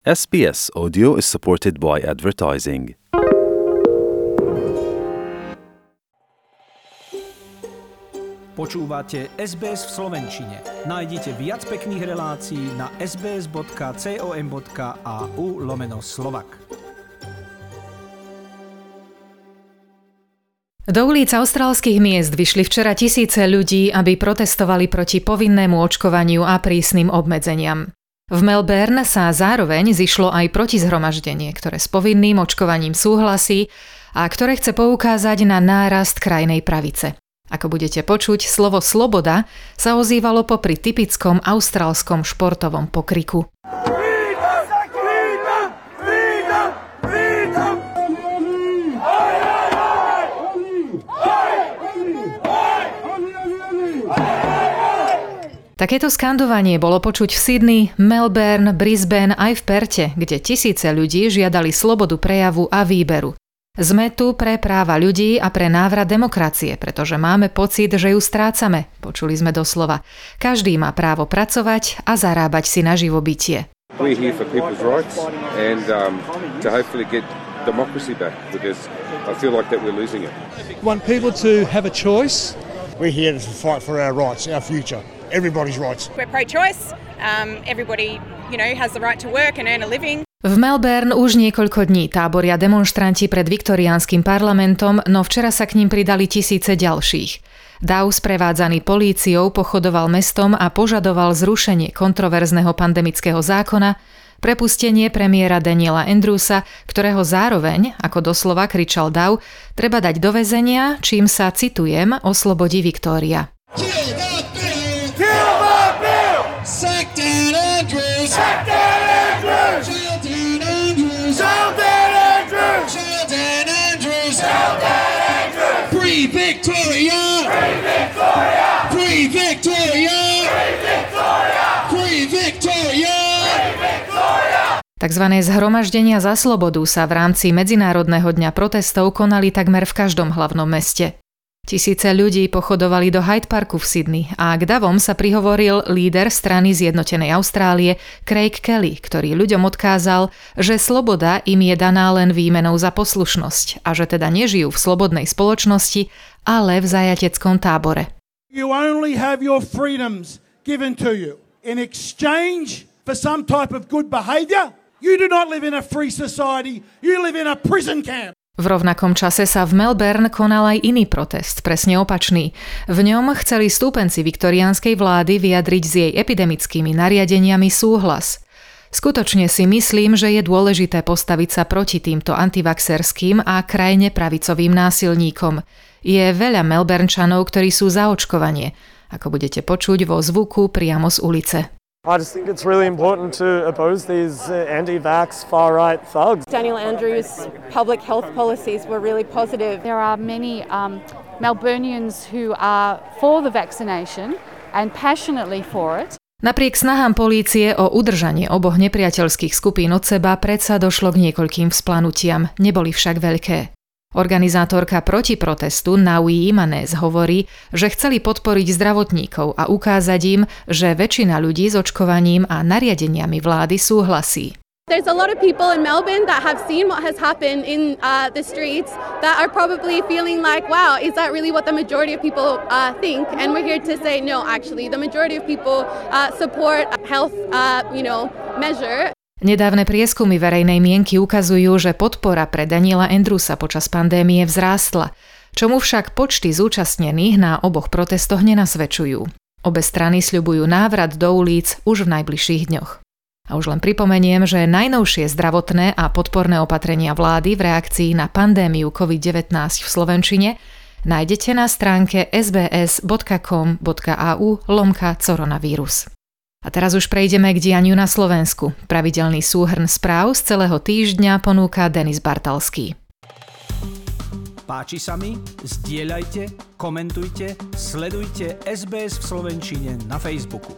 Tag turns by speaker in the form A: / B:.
A: SBS Audio is supported by advertising.
B: Počúvate SBS v Slovenčine. Nájdite viac pekných relácií na sbs.com.au lomeno slovak.
C: Do ulic austrálskych miest vyšli včera tisíce ľudí, aby protestovali proti povinnému očkovaniu a prísnym obmedzeniam. V Melbourne sa zároveň zišlo aj protizhromaždenie, ktoré s povinným očkovaním súhlasí a ktoré chce poukázať na nárast krajnej pravice. Ako budete počuť, slovo sloboda sa ozývalo popri typickom austrálskom športovom pokriku. Takéto skandovanie bolo počuť v Sydney, Melbourne, Brisbane aj v Perte, kde tisíce ľudí žiadali slobodu prejavu a výberu. Sme tu pre práva ľudí a pre návrat demokracie, pretože máme pocit, že ju strácame, počuli sme doslova. Každý má právo pracovať a zarábať si na živobytie.
D: We're here for people's rights and um, to hopefully get democracy back because I feel like that we're losing it.
E: want people to have a choice.
F: We're here to fight for our rights, our future, everybody's rights.
G: We're pro-choice. Um, everybody, you know, has the right to work and earn a living.
C: V Melbourne už niekoľko dní táboria demonštranti pred viktoriánskym parlamentom, no včera sa k ním pridali tisíce ďalších. Dav sprevádzaný políciou pochodoval mestom a požadoval zrušenie kontroverzného pandemického zákona, prepustenie premiéra Daniela Andrewsa, ktorého zároveň, ako doslova kričal Dav, treba dať do väzenia, čím sa, citujem, oslobodí Viktória.
H: Kill bill! Sack Dan Andrews! Sack Dan Andrews! Sheldon Andrews! Sheldon Andrews! Sheldon Andrews! Sheldon Andrews! Free Victoria! Free Victoria! Free Victoria! Free Victoria! Free Victoria! Free Victoria!
C: Takzvané zhromaždenia za slobodu sa v rámci Medzinárodného dňa protestov konali takmer v každom hlavnom meste. Tisíce ľudí pochodovali do Hyde Parku v Sydney a k davom sa prihovoril líder strany Zjednotenej Austrálie Craig Kelly, ktorý ľuďom odkázal, že sloboda im je daná len výmenou za poslušnosť a že teda nežijú v slobodnej spoločnosti, ale v zajateckom tábore.
E: You only have your freedoms given to you. In exchange for some type of good behaviour, you do not live in a free society, you live in a prison camp.
C: V rovnakom čase sa v Melbourne konal aj iný protest, presne opačný. V ňom chceli stúpenci viktoriánskej vlády vyjadriť s jej epidemickými nariadeniami súhlas. Skutočne si myslím, že je dôležité postaviť sa proti týmto antivaxerským a krajne pravicovým násilníkom. Je veľa Melbournečanov, ktorí sú za očkovanie, ako budete počuť vo zvuku priamo z ulice.
I: I just think it's really important to oppose these uh, anti-vax far-right thugs.
G: Daniel Andrews' public health policies were really positive.
J: There are many um, Melburnians who are for the vaccination and passionately for it.
C: Napriek snahám polície o udržanie oboch nepriateľských skupín od seba predsa došlo k niekoľkým vzplanutiam, neboli však veľké. Organizátorka protiprotestu Naui Imanez hovorí, že chceli podporiť zdravotníkov a ukázať im, že väčšina ľudí s očkovaním a nariadeniami vlády súhlasí.
G: There's a lot of people in Melbourne that have seen what has happened in uh, the streets that are probably feeling like, wow, is that really what the majority of people uh, think? And we're here to say, no, actually, the majority of people uh, support a health, uh, you know, measure
C: Nedávne prieskumy verejnej mienky ukazujú, že podpora pre Daniela Andrewsa počas pandémie vzrástla, čomu však počty zúčastnených na oboch protestoch nenasvedčujú. Obe strany sľubujú návrat do ulic už v najbližších dňoch. A už len pripomeniem, že najnovšie zdravotné a podporné opatrenia vlády v reakcii na pandémiu COVID-19 v Slovenčine nájdete na stránke sbs.com.au lomka coronavírus. A teraz už prejdeme k dianiu na Slovensku. Pravidelný súhrn správ z celého týždňa ponúka Denis Bartalský.
B: Páči sa mi? Zdieľajte, komentujte, sledujte SBS v Slovenčine na Facebooku.